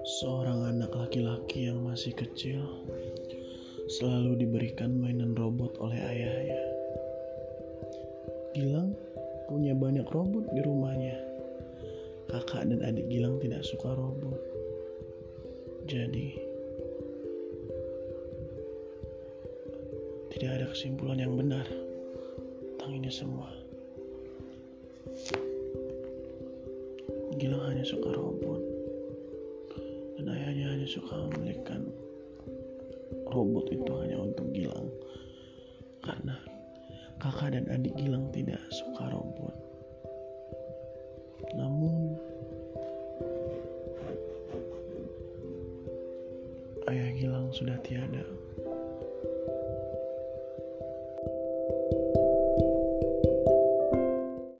Seorang anak laki-laki yang masih kecil selalu diberikan mainan robot oleh ayahnya. Gilang punya banyak robot di rumahnya. Kakak dan adik Gilang tidak suka robot. Jadi, tidak ada kesimpulan yang benar tentang ini semua. Gilang hanya suka robot ayahnya hanya suka membelikan robot itu hanya untuk Gilang. Karena kakak dan adik Gilang tidak suka robot. Namun ayah Gilang sudah tiada